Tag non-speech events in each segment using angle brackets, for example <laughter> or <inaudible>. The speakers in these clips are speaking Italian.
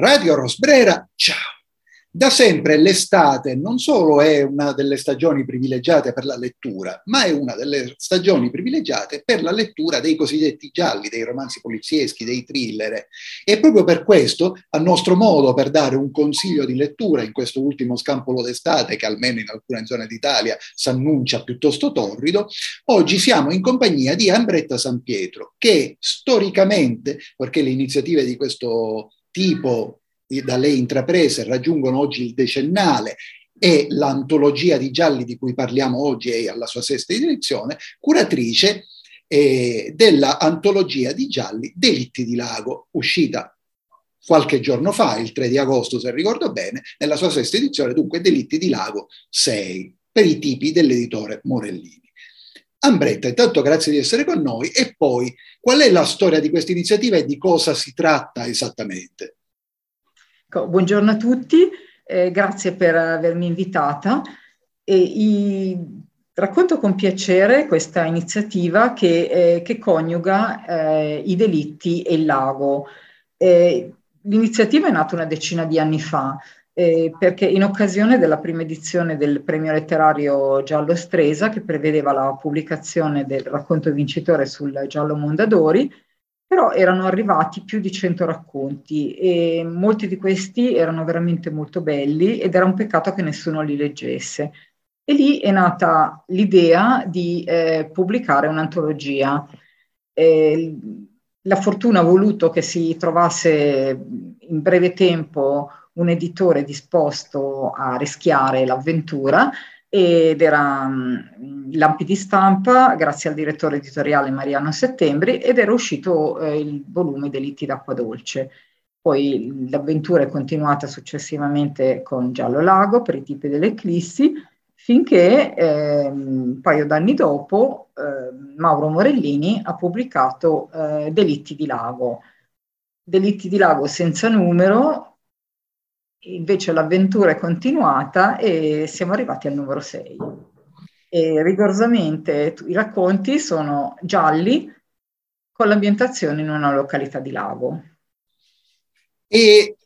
Radio Rosbrera, ciao! Da sempre l'estate non solo è una delle stagioni privilegiate per la lettura, ma è una delle stagioni privilegiate per la lettura dei cosiddetti gialli, dei romanzi polizieschi, dei thriller. E proprio per questo, a nostro modo, per dare un consiglio di lettura in questo ultimo scampolo d'estate, che almeno in alcune zone d'Italia si annuncia piuttosto torrido, oggi siamo in compagnia di Ambretta San Pietro, che storicamente, perché le iniziative di questo tipo da lei intraprese raggiungono oggi il decennale e l'antologia di gialli di cui parliamo oggi è alla sua sesta edizione, curatrice eh, della di gialli Delitti di Lago, uscita qualche giorno fa, il 3 di agosto se ricordo bene, nella sua sesta edizione, dunque Delitti di Lago 6, per i tipi dell'editore Morellini. Ambretta, intanto grazie di essere con noi e poi qual è la storia di questa iniziativa e di cosa si tratta esattamente? Buongiorno a tutti, eh, grazie per avermi invitata. E i, racconto con piacere questa iniziativa che, eh, che coniuga eh, i delitti e il lago. Eh, l'iniziativa è nata una decina di anni fa. Eh, perché in occasione della prima edizione del premio letterario Giallo Stresa, che prevedeva la pubblicazione del racconto vincitore sul Giallo Mondadori, però erano arrivati più di 100 racconti e molti di questi erano veramente molto belli ed era un peccato che nessuno li leggesse. E lì è nata l'idea di eh, pubblicare un'antologia. Eh, la fortuna ha voluto che si trovasse in breve tempo un editore disposto a rischiare l'avventura ed era um, Lampi di stampa, grazie al direttore editoriale Mariano Settembri, ed era uscito eh, il volume Delitti d'acqua dolce. Poi l'avventura è continuata successivamente con Giallo Lago per i tipi delle eclissi, finché eh, un paio d'anni dopo eh, Mauro Morellini ha pubblicato eh, Delitti di Lago. Delitti di Lago senza numero, Invece l'avventura è continuata e siamo arrivati al numero 6. E rigorosamente i racconti sono gialli con l'ambientazione in una località di lago. E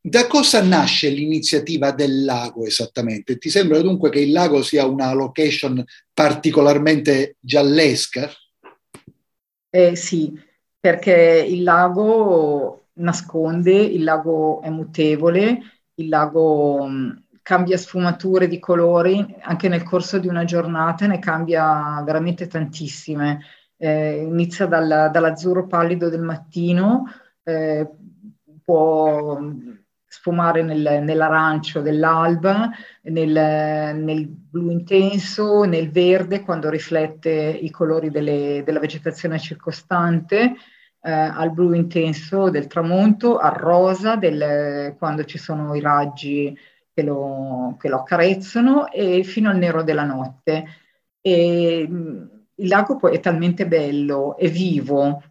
da cosa nasce l'iniziativa del lago esattamente? Ti sembra dunque che il lago sia una location particolarmente giallesca? Eh, sì, perché il lago nasconde, il lago è mutevole, il lago mm, cambia sfumature di colori anche nel corso di una giornata, ne cambia veramente tantissime. Eh, inizia dal, dall'azzurro pallido del mattino, eh, può sfumare nel, nell'arancio dell'alba, nel, nel, blu intenso, nel verde quando riflette i colori delle, della vegetazione circostante, eh, al blu intenso del tramonto, al rosa del, quando ci sono i raggi che lo, che lo accarezzano e fino al nero della notte. E, il lago poi è talmente bello e vivo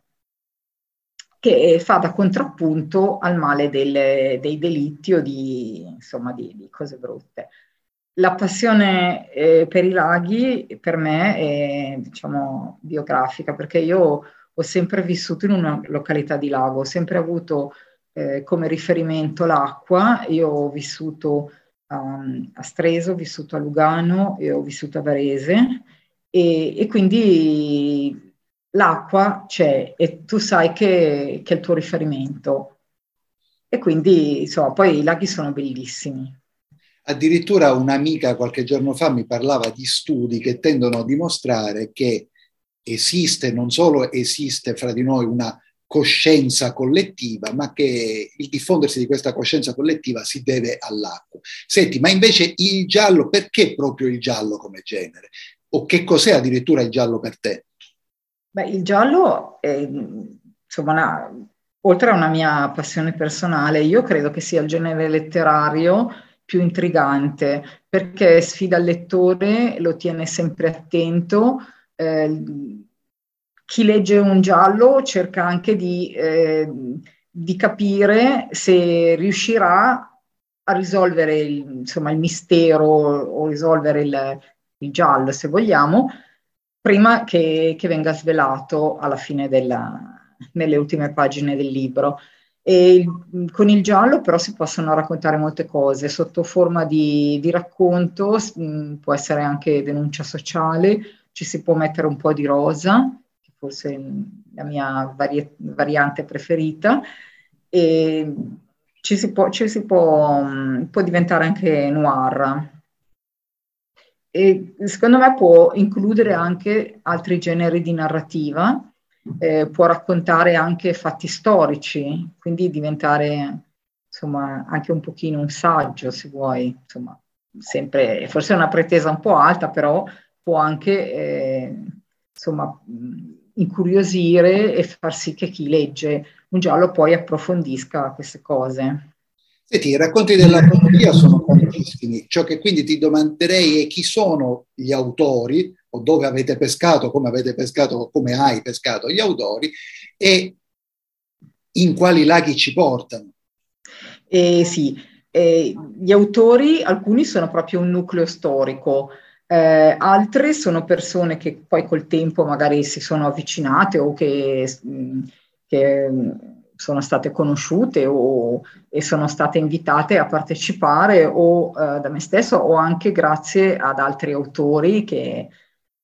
che fa da contrappunto al male del, dei delitti o di, insomma, di, di cose brutte. La passione eh, per i laghi per me è diciamo biografica perché io ho sempre vissuto in una località di lago, ho sempre avuto eh, come riferimento l'acqua. Io ho vissuto um, a Streso, ho vissuto a Lugano e ho vissuto a Varese e, e quindi l'acqua c'è e tu sai che, che, è il tuo riferimento. E quindi, insomma, poi i laghi sono bellissimi. Addirittura un'amica qualche giorno fa mi parlava di studi che tendono a dimostrare che esiste, non solo esiste fra di noi una coscienza collettiva, ma che il diffondersi di questa coscienza collettiva si deve all'acqua. Senti, ma invece il giallo, perché proprio il giallo come genere? O che cos'è addirittura il giallo per te? Beh, il giallo, è, insomma, una, oltre a una mia passione personale, io credo che sia il genere letterario più intrigante, perché sfida il lettore, lo tiene sempre attento, eh, chi legge un giallo cerca anche di, eh, di capire se riuscirà a risolvere il, insomma, il mistero o risolvere il, il, giallo, se vogliamo, prima che, che venga svelato alla fine della, nelle ultime pagine del libro. E con il giallo però si possono raccontare molte cose sotto forma di, di racconto, mh, può essere anche denuncia sociale, ci si può mettere un po' di rosa, che forse è la mia vari- variante preferita, e ci si può, ci si può, può diventare anche noir. E secondo me può includere anche altri generi di narrativa, eh, può raccontare anche fatti storici, quindi diventare insomma anche un pochino un saggio se vuoi, insomma sempre, forse è una pretesa un po' alta, però può anche eh, insomma incuriosire e far sì che chi legge un giallo poi approfondisca queste cose. Senti, i racconti della poesia sono tantissimi, ciò che quindi ti domanderei è chi sono gli autori, o dove avete pescato, come avete pescato, come hai pescato gli autori e in quali laghi ci portano. Eh, sì, eh, gli autori, alcuni sono proprio un nucleo storico, eh, altre sono persone che poi col tempo magari si sono avvicinate o che, che sono state conosciute o, e sono state invitate a partecipare o eh, da me stesso o anche grazie ad altri autori che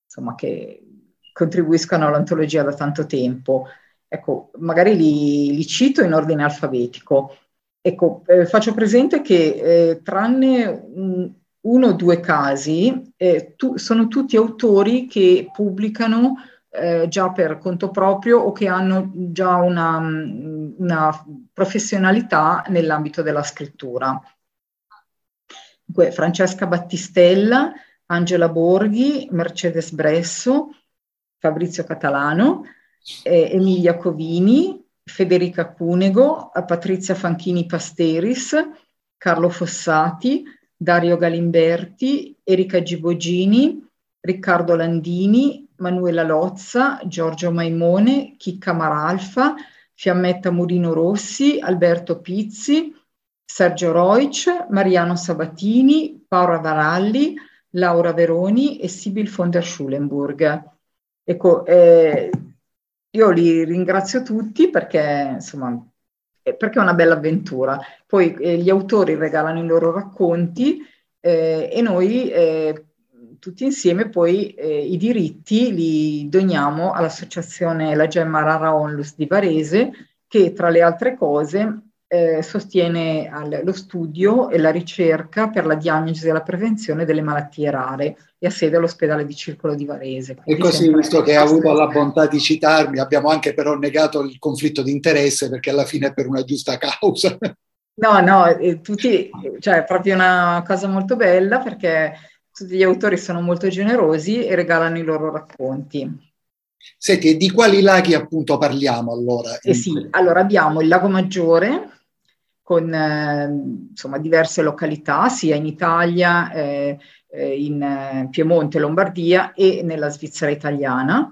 insomma, che contribuiscono all'antologia da tanto tempo. Ecco, magari li, li cito in ordine alfabetico. Ecco, eh, faccio presente che eh, tranne un, uno o due casi, eh, tu, sono tutti autori che pubblicano eh, già per conto proprio o che hanno già una, una professionalità nell'ambito della scrittura. Francesca Battistella Angela Borghi, Mercedes Bresso, Fabrizio Catalano, eh, Emilia Covini, Federica Cunego, Patrizia Fanchini Pasteris, Carlo Fossati, Dario Galimberti, Erika Gibogini, Riccardo Landini, Manuela Lozza, Giorgio Maimone, Chicca Maralfa, Fiammetta Murino Rossi, Alberto Pizzi, Sergio Roic, Mariano Sabatini, Paola Varalli, Laura Veroni e Sibyl von der Schulenburg. Ecco, eh, io li ringrazio tutti perché, insomma, perché è una bella avventura. Poi eh, gli autori regalano i loro racconti eh, e noi eh, tutti insieme poi eh, i diritti li doniamo all'associazione La Gemma Rara Onlus di Varese che tra le altre cose eh, sostiene al, lo studio e la ricerca per la diagnosi e la prevenzione delle malattie rare e ha sede all'ospedale di Circolo di Varese. E così, visto che ha avuto la bontà di citarmi, abbiamo anche però negato il conflitto di interesse perché alla fine è per una giusta causa. No, no, eh, tutti, cioè è proprio una cosa molto bella perché tutti gli autori sono molto generosi e regalano i loro racconti. Senti, di quali laghi appunto parliamo allora? Eh sì, allora abbiamo il Lago Maggiore, con eh, insomma, diverse località, sia in Italia, eh, eh in eh, Piemonte, Lombardia e nella Svizzera italiana.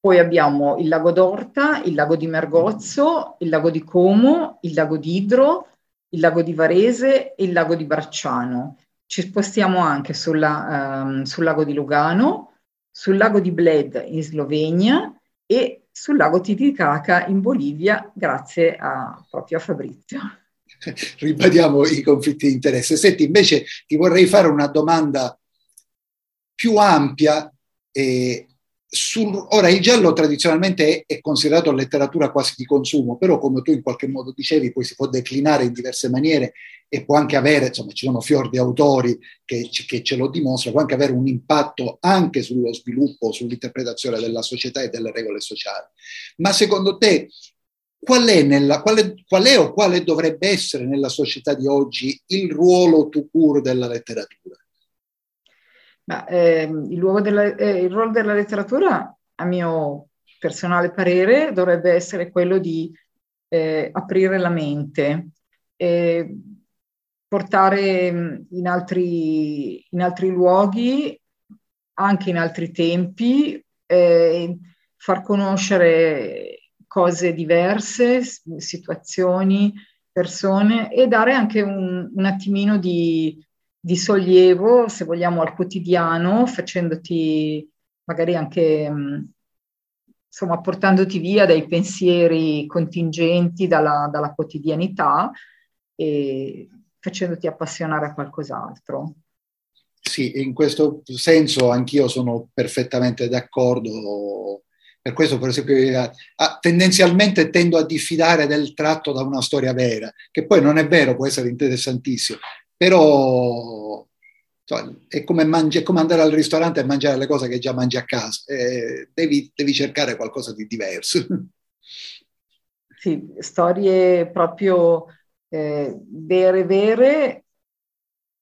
Poi abbiamo il lago d'Orta, il lago di Mergozzo, il lago di Como, il lago di Idro, il lago di Varese e il lago di Bracciano. Ci spostiamo anche sulla, um, sul lago di Lugano, sul lago di Bled in Slovenia e sul lago Titicaca in Bolivia, grazie a, proprio a Fabrizio. <laughs> ribadiamo i conflitti di interesse. Senti, invece ti vorrei fare una domanda più ampia. Eh, sul, ora, il giallo tradizionalmente è, è, considerato letteratura quasi di consumo, però come tu in qualche modo dicevi, poi si può declinare in diverse maniere e può anche avere, insomma, ci sono fior di autori che, che ce lo dimostrano, può anche avere un impatto anche sullo sviluppo, sull'interpretazione della società e delle regole sociali. Ma secondo te Qual è, nella, qual, è, qual è, o quale dovrebbe essere nella società di oggi il ruolo to cure della letteratura? Ma, eh, il, della, eh, il, ruolo della letteratura, a mio personale parere, dovrebbe essere quello di eh, aprire la mente, portare mm, in altri, in altri, luoghi, anche in altri tempi, eh, far conoscere cose diverse, situazioni, persone e dare anche un, un attimino di, di, sollievo, se vogliamo, al quotidiano, facendoti magari anche mh, insomma, portandoti via dai pensieri contingenti dalla, dalla quotidianità e facendoti appassionare a qualcos'altro. Sì, in questo senso anch'io sono perfettamente d'accordo. Per questo, per esempio, tendenzialmente tendo a diffidare del tratto da una storia vera, che poi non è vero, può essere interessantissimo, però cioè, è, come mangi, è, come andare al ristorante e mangiare le cose che già mangi a casa. Eh, devi, devi cercare qualcosa di diverso. Sì, storie proprio eh, vere, vere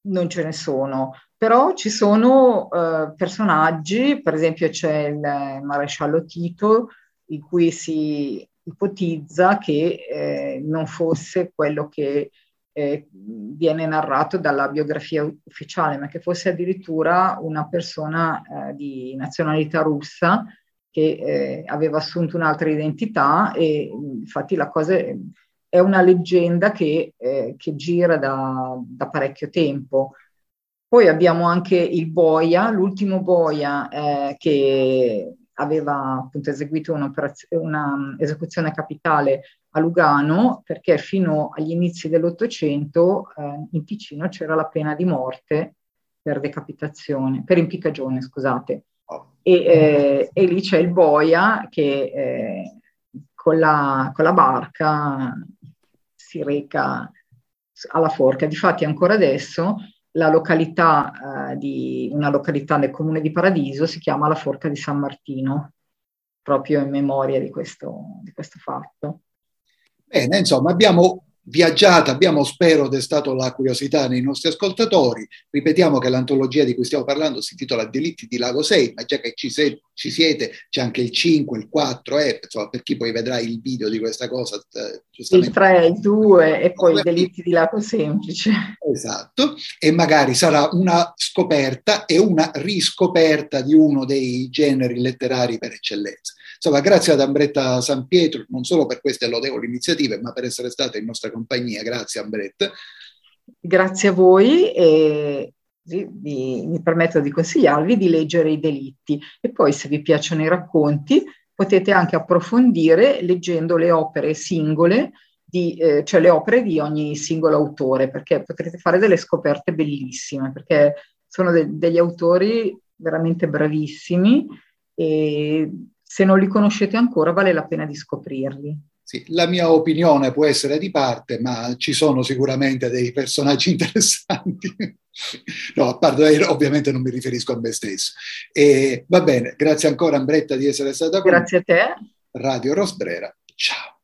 non ce ne sono, però ci sono eh, personaggi, per esempio c'è il maresciallo Tito, in cui si ipotizza che eh, non fosse quello che eh, viene narrato dalla biografia ufficiale, ma che fosse addirittura una persona eh, di nazionalità russa che eh, aveva assunto un'altra identità e infatti la cosa è, è una leggenda che, eh, che gira da, da parecchio tempo. Poi abbiamo anche il Boia, l'ultimo Boia eh, che aveva appunto eseguito un'esecuzione capitale a Lugano perché fino agli inizi dell'Ottocento eh, in Ticino c'era la pena di morte per decapitazione, per impiccagione, scusate. E, eh, e lì c'è il Boia che eh, con, la, con la barca si reca alla forca. Difatti ancora adesso la località eh, di una località nel comune di Paradiso si chiama la Forca di San Martino, proprio in memoria di questo, di questo fatto. Bene, insomma, abbiamo viaggiata, abbiamo spero destato la curiosità nei nostri ascoltatori. Ripetiamo che l'antologia di cui stiamo parlando si intitola Delitti di Lago 6, ma già che ci, se, ci siete c'è anche il 5, il 4, eh, insomma, per chi poi vedrà il video di questa cosa. Eh, il 3, il 2 e poi i Delitti di Lago Semplice. Esatto, e magari sarà una scoperta e una riscoperta di uno dei generi letterari per eccellenza. Insomma, grazie ad Ambretta San Pietro, non solo per queste lodevoli iniziative, ma per essere stata in nostra compagnia. Grazie Ambretta. Grazie a voi e vi, mi permetto di consigliarvi di leggere i delitti e poi se vi piacciono i racconti potete anche approfondire leggendo le opere singole, di, eh, cioè le opere di ogni singolo autore, perché potrete fare delle scoperte bellissime, perché sono de- degli autori veramente bravissimi e se non li conoscete ancora vale la pena di scoprirli. Sì, la mia opinione può essere di parte, ma ci sono sicuramente dei personaggi <laughs> interessanti. no, a parte, ovviamente non mi riferisco a me stesso. E, va bene, grazie ancora Ambretta di essere stata qui. Grazie a te. Radio Rosbrera, ciao.